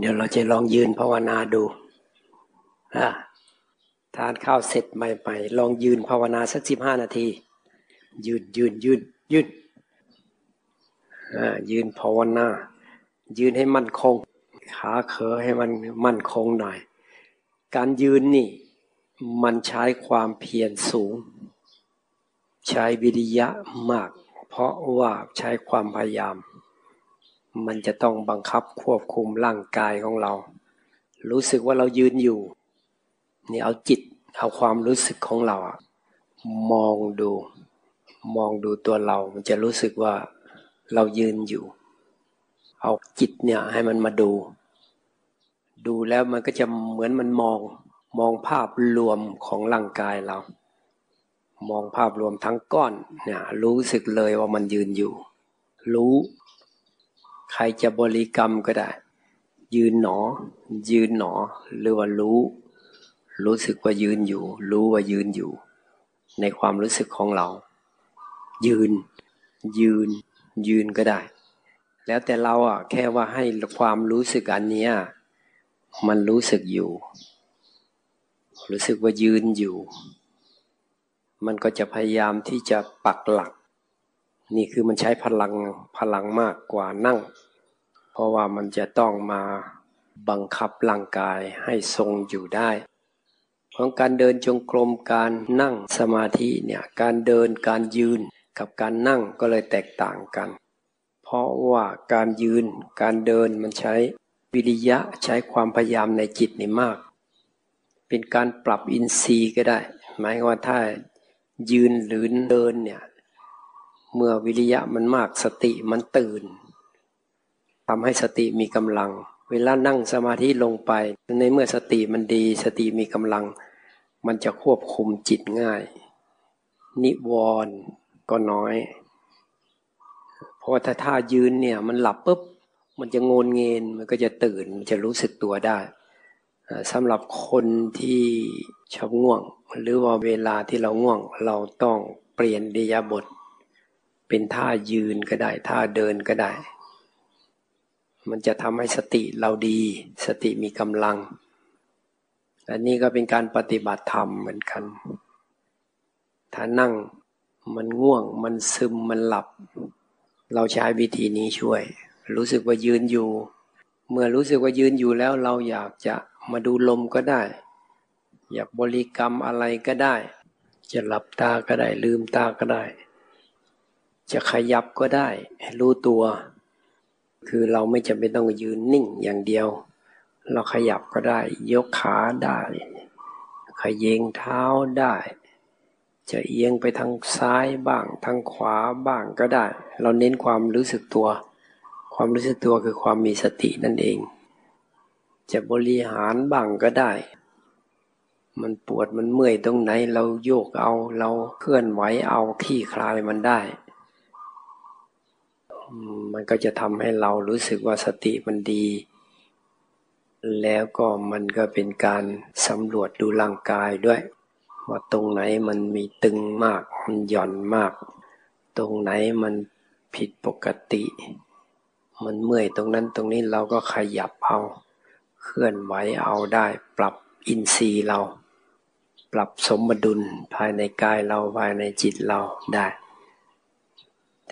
เดี๋ยวเราจะลองยืนภาวนาดูทานข้าวเสร็จใหม่ๆลองยืนภาวนาสักสิบห้านาที ยืนยืนยืนยืนยืนภาวนา ยืนให้มั่นคง ขาเขอให้มันมั่นคงหน่อย การยืนนี่ มันใช้ความเพียรสูง ใช้วิริยะมาก เพราะว่าใช้ความพยายาม มันจะต้องบังคับควบคุมร่างกายของเรา รู้สึกว่าเรายืนอยู่ นี่เอาจิตเอาความรู้สึกของเราอะมองดู มองดูตัวเรา มันจะรู้สึกว่าเรายืนอยู่ เอาจิตเนี่ยให้มันมาดู ดูแล้วมันก็จะเหมือนมันมอง มองภาพรวมของร่างกายเรา มองภาพรวมทั้งก้อนเนี่ยรู้สึกเลยว่ามันยืนอยู่ รู้ ใครจะบริกรรมก็ได้ ยืนหนอ ยืนหนอ หรือว่ารู้ รู้สึกว่ายืนอยู่ รู้ว่ายืนอยู่ ในความรู้สึกของเรา ยืน ยืน ยืนก็ได้ แล้วแต่เราอะแค่ว่าให้ความรู้สึกอันนี้มันรู้สึกอยู่ รู้สึกว่ายืนอยู่ มันก็จะพยายามที่จะปักหลัก นี่คือมันใช้พลังพลังมากกว่านั่ง เพราะว่ามันจะต้องมาบังคับร่างกายให้ทรงอยู่ได้เพราะการเดินจงกรมการนั่งสมาธิเนี่ยการเดินการยืนกับการนั่งก็เลยแตกต่างกัน เพราะว่าการยืนการเดินมันใช้วิริยะใช้ความพยายามในจิตนี่มาก เป็นการปรับอินทรีย์ก็ได้ หมายว่าถ้ายืนหรือเดินเนี่ย เมื่อวิริยะมันมากสติมันตื่นทำให้สติมีกำลัง เวลานั่งสมาธิลงไป ในเมื่อสติมันดี สติมีกำลัง มันจะควบคุมจิตง่าย นิวรณ์ก็น้อย เพราะว่าถ้าท่ายืนเนี่ยมันหลับปุ๊บมันจะงนเงินมันก็จะตื่นมันจะรู้สึกตัวได้สำหรับคนที่ชอบง่วง หรือว่าเวลาที่เราง่วง เราต้องเปลี่ยนดียาบท เป็นท่ายืนก็ได้ ท่าเดินก็ได้ มันจะทำให้สติเราดี สติมีกำลัง อันนี้ก็เป็นการปฏิบัติธรรมเหมือนกัน ถ้านั่งมันง่วง มันซึมมันหลับ เราใช้วิธีนี้ช่วย รู้สึกว่ายืนอยู่ เมื่อรู้สึกว่ายืนอยู่แล้วเราอยากจะมาดูลมก็ได้ อยากบริกรรมอะไรก็ได้ จะหลับตาก็ได้ลืมตาก็ได้ จะขยับก็ได้รู้ตัว คือเราไม่จำเป็นต้องยืนนิ่งอย่างเดียว เราขยับก็ได้ ยกขาได้ ขยเยงเท้าได้ จะเอียงไปทางซ้ายบ้าง ทางขวาบ้างก็ได้ เราเน้นความรู้สึกตัว ความรู้สึกตัวคือความมีสตินั่นเอง จะบริหารบ้างก็ได้ มันปวดมันเมื่อยตรงไหนเราโยกเอา เราเคลื่อนไหวเอาขี้คลายมันได้ มันก็จะทำให้เรารู้สึกว่าสติมันดี แล้วก็มันก็เป็นการสำรวจดูร่างกายด้วย ว่าตรงไหนมันมีตึงมาก มันหย่อนมาก ตรงไหนมันผิดปกติ มันเมื่อยตรงนั้นตรงนี้เราก็ขยับเอา เคลื่อนไหวเอาได้ ปรับอินทรีย์เรา ปรับสมดุลภายในกายเราภายในจิตเราได้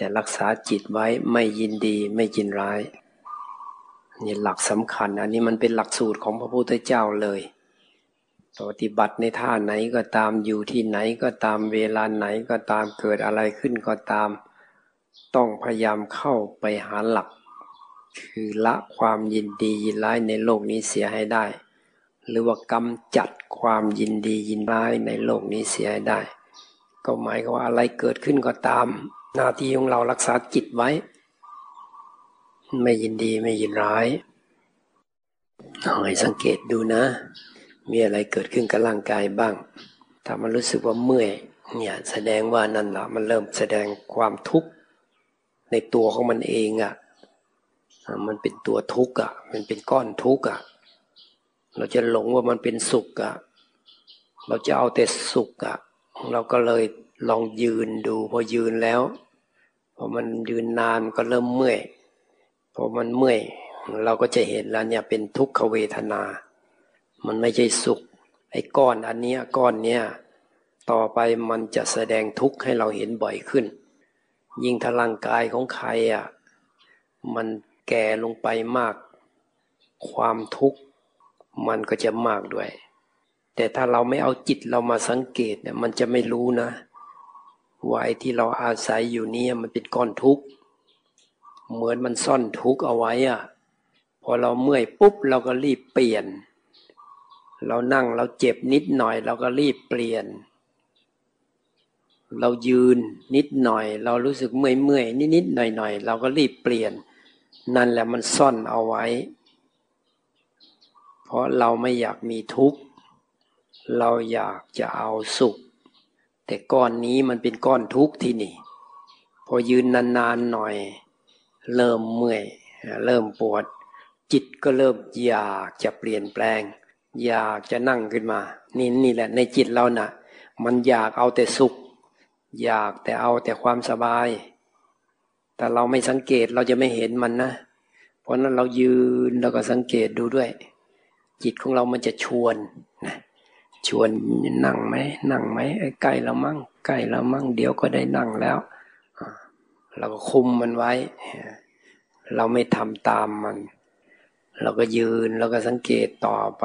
แต่รักษาจิตไว้ไม่ยินดีไม่ยินร้ายนี่หลักสำคัญ อันนี้มันเป็นหลักสูตรของพระพุทธเจ้าเลยปฏิบัติในท่าไหนก็ตามอยู่ที่ไหนก็ตามเวลาไหนก็ตามเกิดอะไรขึ้นก็ตาม ต้องพยายามเข้าไปหาหลัก คือละความยินดียินร้ายในโลกนี้เสียให้ได้ หรือว่ากำจัดความยินดียินร้ายในโลกนี้เสียให้ได้ ก็หมายความว่าอะไรเกิดขึ้นก็ตาม หน้าที่ของเรารักษาจิตไว้ ไม่ยินดีไม่ยินร้ายเอาให้สังเกตดูนะ มีอะไรเกิดขึ้นกับร่างกายบ้าง ถ้ามันรู้สึกว่าเมื่อยเนี่ยแสดงว่านั่นแหละมันเริ่มแสดงความทุกข์ในตัวของมันเองอะ่ะมันเป็นตัวทุกข์อะ มันเป็นก้อนทุกข์อะ เราจะหลงว่ามันเป็นสุขอะ เราจะเอาแต่สุขอะ เราก็เลยลองยืนดูพอยืนแล้ว พอมันยืนนานก็เริ่มเมื่อยพอมันเมื่อยเราก็จะเห็นแล้วเนี่ยเป็นทุกขเวทนา มันไม่ใช่สุข ไอ้ก้อนอันเนี้ยก้อนเนี้ยต่อไปมันจะแสดงทุกข์ให้เราเห็นบ่อยขึ้น ยิ่งถ้าร่างกายของใครอะมันแก่ลงไปมาก ความทุกข์มันก็จะมากด้วย แต่ถ้าเราไม่เอาจิตเรามาสังเกตเนี่ยมันจะไม่รู้นะ ว่าไอ้ที่เราอาศัยอยู่นี่มันเป็นก้อนทุกข์ เหมือนมันซ่อนทุกข์เอาไว้อะพอเราเมื่อยปุ๊บเราก็รีบเปลี่ยน เรานั่งเราเจ็บนิดหน่อย เราก็รีบเปลี่ยน เรายืนนิดหน่อย เรารู้สึกเมื่อยเมื่อยนิดนิดหน่อยหน่อยเราก็รีบเปลี่ยน นั่นแหละมันซ่อนเอาไว้ เพราะเราไม่อยากมีทุกข์ เราอยากจะเอาสุข แต่ก้อนนี้มันเป็นก้อนทุกข์ที่นี่ พอยืนนานๆหน่อย เริ่มเมื่อย เริ่มปวด จิตก็เริ่มอยากจะเปลี่ยนแปลง อยากจะนั่งขึ้นมา นี่นี่แหละในจิตเรานะ่ะ มันอยากเอาแต่สุข อยากแต่เอาแต่ความสบาย แต่เราไม่สังเกตเราจะไม่เห็นมันนะ เพราะนั้นเรายืนแล้วก็สังเกตดูด้วย จิตของเรามันจะชวนนะ ชวนนั่งไหมนั่งไหมใกล้เรามั่งใกล้เรามั่งเดี๋ยวก็ได้นั่งแล้วเราก็คุมมันไว้ เราไม่ทำตามมัน เราก็ยืนเราก็สังเกตต่อไป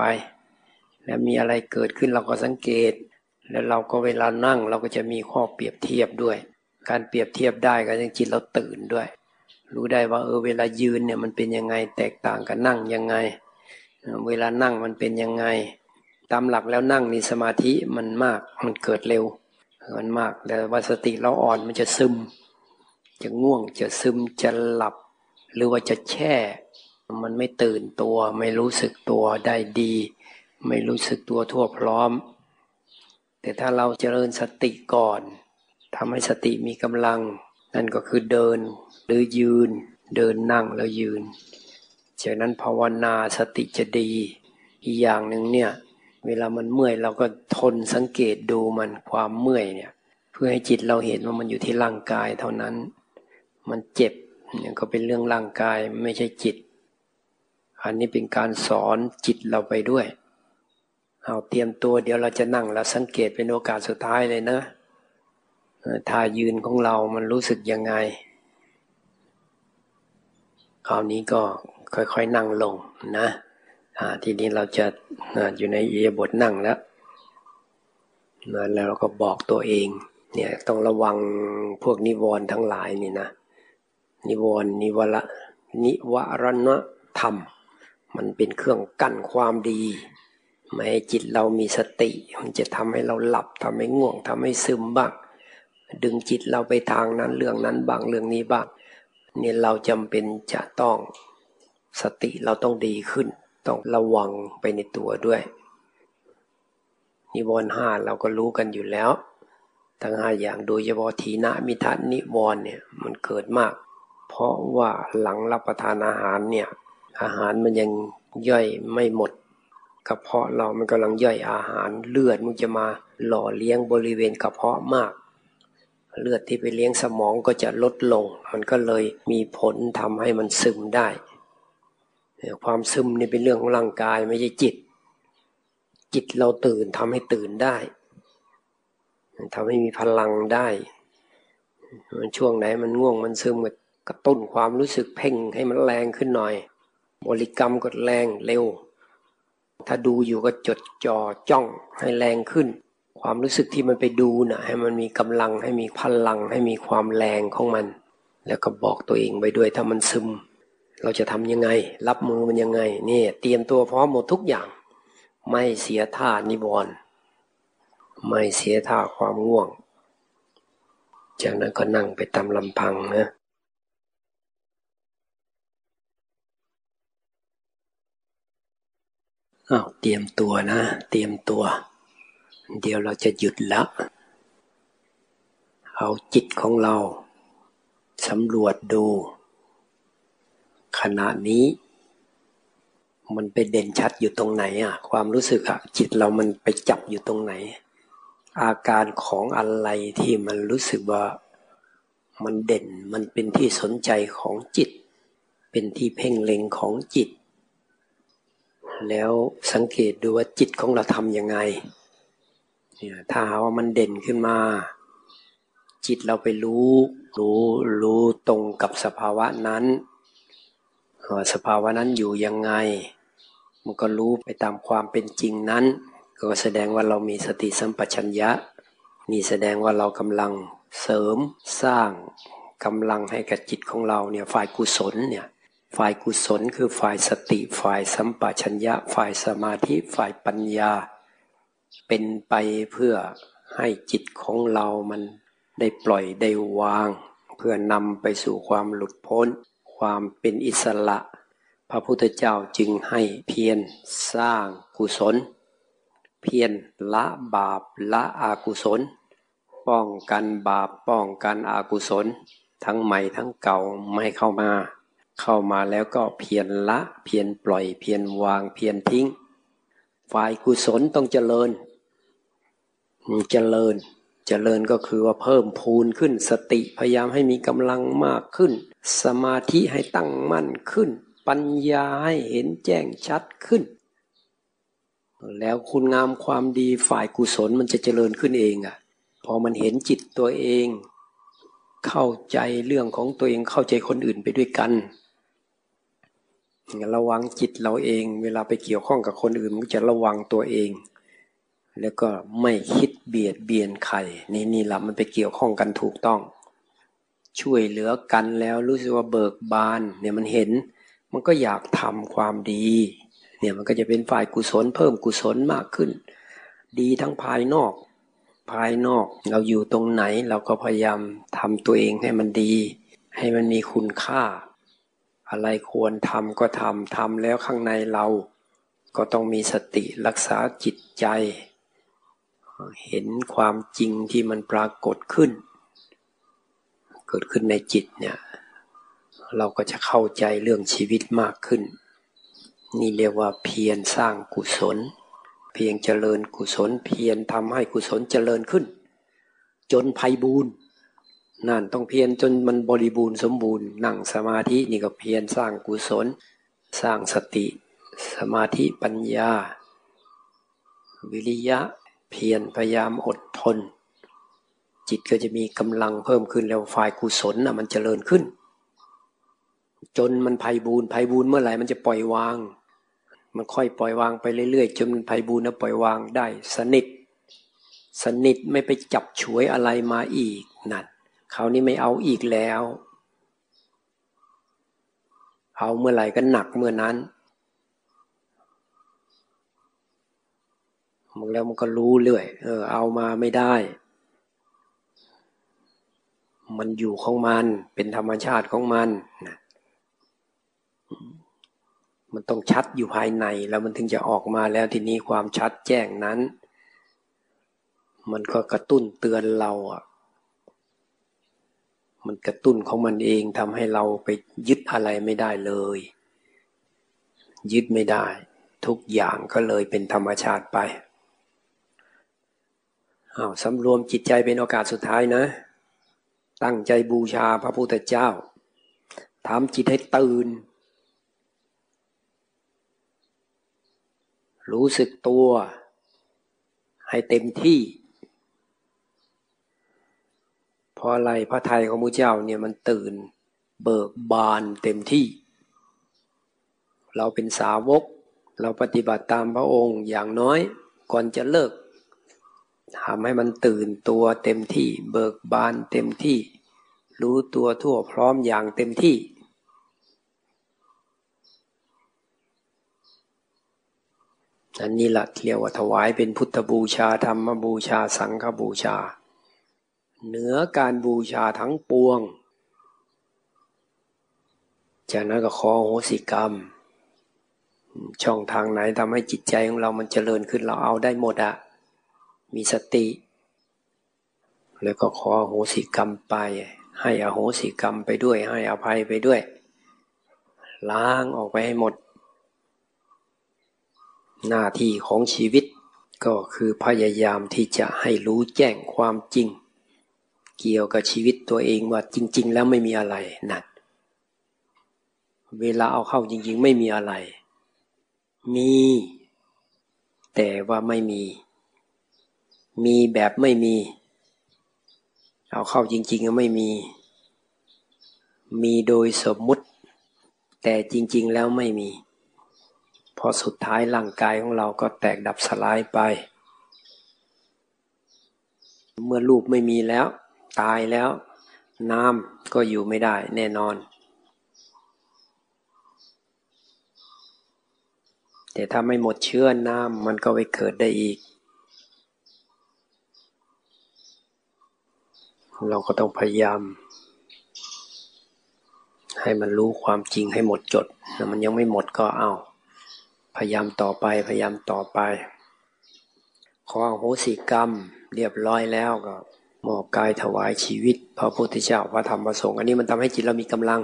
แล้วมีอะไรเกิดขึ้นเราก็สังเกต แล้วเราก็เวลานั่งเราก็จะมีข้อเปรียบเทียบด้วย การเปรียบเทียบได้ก็ยังจิตเราตื่นด้วย รู้ได้ว่าเออเวลายืนเนี่ยมันเป็นยังไงแตกต่างกับนั่งยังไง เวลานั่งมันเป็นยังไง ตามหลักแล้วนั่งนี่สมาธิมันมากมันเกิดเร็วมันมากแต่ว่าสติเราอ่อนมันจะซึม จะง่วงจะซึมจะหลับ หรือว่าจะแช่ มันไม่ตื่นตัว ไม่รู้สึกตัวได้ดี ไม่รู้สึกตัวทั่วพร้อม แต่ถ้าเราเจริญสติก่อนทำให้สติมีกำลัง นั่นก็คือเดินหรือยืน เดินนั่งแล้วยืนจากนั้นภาวนาสติจะดี อีกอย่างหนึ่งเนี่ย เวลามันเมื่อยเราก็ทนสังเกตดูมันความเมื่อยเนี่ย เพื่อให้จิตเราเห็นว่ามันอยู่ที่ร่างกายเท่านั้น มันเจ็บเนี่ยก็เป็นเรื่องร่างกายไม่ใช่จิต อันนี้เป็นการสอนจิตเราไปด้วยเอาเตรียมตัวเดี๋ยวเราจะนั่งแล้วสังเกตเป็นโอกาสสุดท้ายเลยนะท่ายืนของเรามันรู้สึกยังไง คราวนี้ก็ค่อยๆนั่งลงนะ ทีนี้เราจะอยู่ในเอียบทนั่งแล้วแล้วเราก็บอกตัวเอง เนี่ยต้องระวังพวกนิวรณ์ทั้งหลายนี่นะ นิวรณ์นิวระนิวรณธรรม มันเป็นเครื่องกั้นความดีไม่ให้จิตเรามีสติ มันจะทำให้เราหลับทำให้ง่วงทำให้ซึมบ้าง ดึงจิตเราไปทางนั้นเรื่องนั้นบ้างเรื่องนี้บ้างเนี่ยเราจำเป็นจะต้องสติเราต้องดีขึ้น ต้องระวังไปในตัวด้วย นิวรณ์ห้าเราก็รู้กันอยู่แล้ว ทั้งห้าอย่างโดยเฉพาะทีนะมิทันิวรณ์เนี่ยมันเกิดมาก เพราะว่าหลังรับประทานอาหารเนี่ย อาหารมันยังย่อยไม่หมดกระเพาะเรามันกำลังย่อยอาหารเลือดมันจะมาหล่อเลี้ยงบริเวณกระเพาะมาก เลือดที่ไปเลี้ยงสมองก็จะลดลง มันก็เลยมีผลทำให้มันซึมได้ ความซึมนี่เป็นเรื่องของร่างกายไม่ใช่จิต จิตเราตื่นทำให้ตื่นได้ทำให้มีพลังได้มันช่วงไหนมันง่วงมันซึมก็กระตุ้นความรู้สึกเพ่งให้มันแรงขึ้นหน่อย บริกรรมก็แรงเร็ว ถ้าดูอยู่ก็จดจ่อจ้องให้แรงขึ้น ความรู้สึกที่มันไปดูนะ่ะ ให้มันมีกำลังให้มีพลังให้มีความแรงของมัน แล้วก็บอกตัวเองไปด้วยถ้ามันซึม เราจะทำยังไง รับมือมันยังไงนี่เตรียมตัวพร้อมหมดทุกอย่าง ไม่เสียท่านิวรณ์ไม่เสียท่าความง่วง จากนั้นก็นั่งไปตามลำพังนะอ้าวเตรียมตัวนะ เตรียมตัว เดี๋ยวเราจะหยุดละ เอาจิตของเราสำรวจดู ขณะนี้ มันไปเด่นชัดอยู่ตรงไหนอะ ความรู้สึกอะ จิตเรามันไปจับอยู่ตรงไหน อาการของอะไรที่มันรู้สึกว่ามันเด่นมันเป็นที่สนใจของจิต เป็นที่เพ่งเล็งของจิต แล้วสังเกตดูว่าจิตของเราทำยังไงเนี่ยถ้าหาว่ามันเด่นขึ้นมา จิตเราไปรู้ รู้รู้ตรงกับสภาวะนั้น สภาวะนั้นอยู่ยังไง มันก็รู้ไปตามความเป็นจริงนั้น ก็แสดงว่าเรามีสติสัมปชัญญะ นี่แสดงว่าเรากำลังเสริมสร้างกำลังให้กับจิตของเราเนี่ยฝ่ายกุศลเนี่ยฝ่ายกุศลคือฝ่ายสติฝ่ายสัมปชัญญะ ฝ่ายสมาธิฝ่ายปัญญา เป็นไปเพื่อให้จิตของเรามันได้ปล่อยได้วาง เพื่อนำไปสู่ความหลุดพ้น ความเป็นอิสระ พระพุทธเจ้าจึงให้เพียรสร้างกุศล เพียรละบาปละอากุศล ป้องกันบาปป้องกันอากุศล ทั้งใหม่ทั้งเก่าไม่เข้ามา เข้ามาแล้วก็เพียรละเพียรปล่อยเพียรวางเพียรทิ้ง ฝ่ายกุศลต้องเจริญ เจริญเจริญก็คือว่าเพิ่มพูนขึ้นสติพยายามให้มีกำลังมากขึ้น สมาธิให้ตั้งมั่นขึ้น ปัญญาให้เห็นแจ้งชัดขึ้น แล้วคุณงามความดีฝ่ายกุศลมันจะเจริญขึ้นเองอะ่ะ พอมันเห็นจิตตัวเอง เข้าใจเรื่องของตัวเองเข้าใจคนอื่นไปด้วยกันระวังจิตเราเอง เวลาไปเกี่ยวข้องกับคนอื่น มันจะระวังตัวเอง แล้วก็ไม่คิดเบียดเบียนใครนี่นี่ละมันไปเกี่ยวข้องกันถูกต้อง ช่วยเหลือกันแล้วรู้สึกว่าเบิกบาน เนี่ยมันเห็น มันก็อยากทำความดี เนี่ยมันก็จะเป็นฝ่ายกุศลเพิ่มกุศลมากขึ้น ดีทั้งภายนอก ภายนอกเราอยู่ตรงไหนเราก็พยายามทำตัวเองให้มันดี ให้มันมีคุณค่า อะไรควรทำก็ทำทำแล้วข้างในเรา ก็ต้องมีสติรักษาจิตใจ เห็นความจริงที่มันปรากฏขึ้น กิดขึ้นในจิตเนี่ย เราก็จะเข้าใจเรื่องชีวิตมากขึ้น นี่เรียกว่าเพียรสร้างกุศล เพียงเจริญกุศล เพียรทำให้กุศลเจริญขึ้น จนภัยบูนนั่นต้องเพียรจนมันบริบูรณ์สมบูรณ์นั่งสมาธินี่ก็เพียรสร้างกุศล สร้างสติ สมาธิปัญญา วิริยะ เพียรพยายามอดทน จิตก็จะมีกำลังเพิ่มขึ้นแล้วฝ่ายกุศลนะมันจเจริญขึ้น จนมันภัยบูนภัยบูนเมื่อไหร่มันจะปล่อยวาง มันค่อยปล่อยวางไปเรื่อยๆจนมันภัยบูนแล้วปล่อยวางได้ สนิท สนิทไม่ไปจับฉวยอะไรมาอีกนั่นคราวนี้ไม่เอาอีกแล้ว เอาเมื่อไหร่ก็หนักเมื่อนั้นมันแล้วมันก็รู้เรื่อย เออ เอามาไม่ได้ มันอยู่ของมัน เป็นธรรมชาติของมันนะมันต้องชัดอยู่ภายในแล้วมันถึงจะออกมาแล้วทีนี้ความชัดแจ้งนั้น มันก็กระตุ้นเตือนเราอะ มันกระตุ้นของมันเองทำให้เราไปยึดอะไรไม่ได้เลย ยึดไม่ได้ ทุกอย่างก็เลยเป็นธรรมชาติไปอาสำรวมจิตใจเป็นโอกาสสุดท้ายนะ ตั้งใจบูชาพระพุทธเจ้าทำจิตให้ตื่น รู้สึกตัว ให้เต็มที่พราะอะไรพระไทยของพระเจ้าเนี่ยมันตื่น เบิกบานเต็มที่ เราเป็นสาวก เราปฏิบัติตามพระองค์อย่างน้อย ก่อนจะเลิก ทำให้มันตื่นตัวเต็มที่ เบิกบานเต็มที่ รู้ตัวทั่วพร้อมอย่างเต็มที่ อันนี้ละเรียกว่าถวายเป็นพุทธบูชาธรรมบูชาสังฆบูชา เหนือการบูชาทั้งปวง จากนั้นก็ขอโหสิกรรม ช่องทางไหนทำให้จิตใจของเรามันเจริญขึ้นเราเอาได้หมดอะ มีสติ แล้วก็ขอโหสิกรรมไป ให้อโหสิกรรมไปด้วย ให้อภัยไปด้วย ล้างออกไปให้หมด หน้าที่ของชีวิตก็คือพยายามที่จะให้รู้แจ้งความจริง เกี่ยวกับชีวิตตัวเองว่าจริง ๆ แล้วไม่มีอะไรนั่นเวลาเอาเข้าจริง ๆ ไม่มีอะไร มี แต่ว่าไม่มี มีแบบไม่มี เอาเข้าจริง ๆ ก็ไม่มี มีโดยสมมุติ แต่จริง ๆ แล้วไม่มี พอสุดท้ายร่างกายของเราก็แตกดับสลายไป เมื่อรูปไม่มีแล้ว ตายแล้ว น้ำก็อยู่ไม่ได้แน่นอนแต่ถ้าไม่หมดเชื้อน้ำมันก็ไปเกิดได้อีก เราก็ต้องพยายาม ให้มันรู้ความจริงให้หมดจดถ้ามันยังไม่หมดก็เอา พยายามต่อไปพยายามต่อไป ขอโหสิกรรม เรียบร้อยแล้วก็มอบกายถวายชีวิต พระพุทธเจ้าพระธรรมพระสงฆ์อันนี้มันทำให้จิตเรามีกำลัง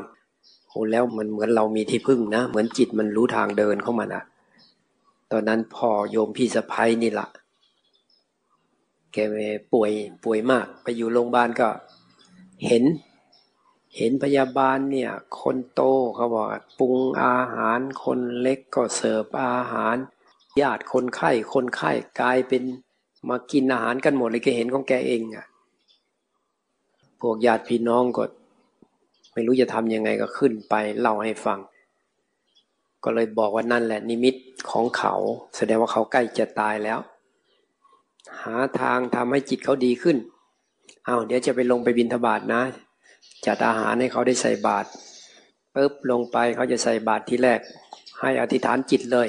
โอ้แล้วมันเหมือนเรามีที่พึ่งนะ เหมือนจิตมันรู้ทางเดินเข้ามานะตอนนั้นพ่อโยมพี่สะพ้ยนี่ละ แกป่วยป่วยมาก ไปอยู่โรงพยาบาลก็ เห็น เห็นพยาบาลเนี่ย คนโตเขาบอกปรุงอาหารคนเล็กก็เสิร์ฟอาหาร ญาติคนไข้คนไข้กลายเป็นมากินอาหารกันหมดเลยแกเห็นของแกเองอะ่ะพวกญาติพี่น้องก็ ไม่รู้จะทำยังไงก็ขึ้นไปเล่าให้ฟัง ก็เลยบอกว่านั่นแหละนิมิตของเขา แสดงว่าเขาใกล้จะตายแล้ว หาทางทำให้จิตเขาดีขึ้น เอาเดี๋ยวจะไปลงไปบินทบาทนะ จัดอาหารให้เขาได้ใส่บาตรปุ๊บลงไปเขาจะใส่บาตรที่แรก ให้อธิษฐานจิตเลย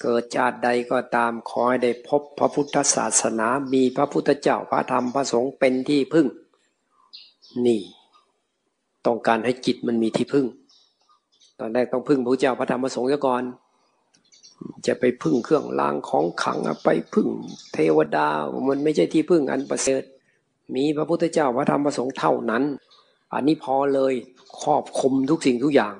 เกิดชาติใดก็ตามขอให้ได้พบพระพุทธศาสนา มีพระพุทธเจ้าพระธรรมพระสงฆ์เป็นที่พึ่ง นี่ ต้องการให้จิตมันมีที่พึ่ง ตอนแรกต้องพึ่งพระเจ้าพระธรรมพระสงฆ์ก่อน จะไปพึ่งเครื่องรางของขังไปพึ่งเทวดา มันไม่ใช่ที่พึ่งอันประเสริฐ มีพระพุทธเจ้าพระธรรมพระสงฆ์เท่านั้น อันนี้พอเลยครอบคุมทุกสิ่งทุกอย่าง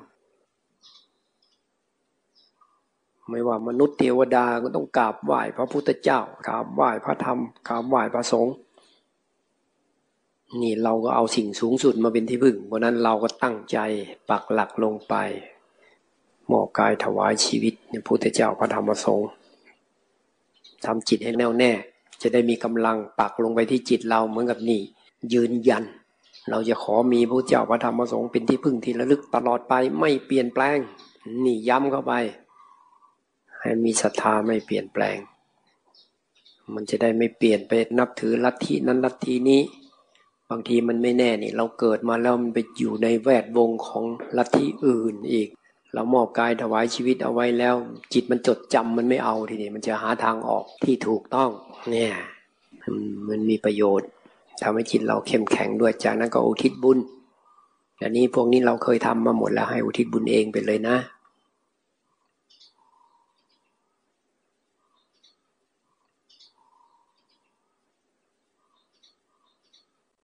ไม่ว่ามนุษย์เทวดาก็ต้องกราบไหว้พระพุทธเจ้ากราบไหว้พระธรรมกราบไหว้พระสงฆ์นี่เราก็เอาสิ่งสูงสุดมาเป็นที่พึ่งเพราะนั้นเราก็ตั้งใจปักหลักลงไป มอบกายถวายชีวิตในพุทธเจ้าพระธรรมสงฆ์ทำจิตให้แน่วแน่ จะได้มีกำลังปักลงไปที่จิตเราเหมือนกับนี่ ยืนยัน เราจะขอมีพระเจ้าพระธรรมสงฆ์เป็นที่พึ่งที่ระลึกตลอดไปไม่เปลี่ยนแปลง นี่ย้ำเข้าไป ให้มีศรัทธาไม่เปลี่ยนแปลง มันจะได้ไม่เปลี่ยนไปนับถือลัทธินั้นลัทธินี้ บางทีมันไม่แน่นี่ เราเกิดมาแล้วมันไปอยู่ในแวดวงของลัทธิอื่นอีก เรามอบกายถวายชีวิตเอาไว้แล้ว จิตมันจดจำมันไม่เอาทีนี้มันจะหาทางออกที่ถูกต้อง เนี่ยมันมีประโยชน์ทำให้จิตเราเข้มแข็งด้วยจากนั้นก็อุทิศบุญอันนี้พวกนี้เราเคยทำมาหมดแล้วให้อุทิศบุญเองไปเลยนะ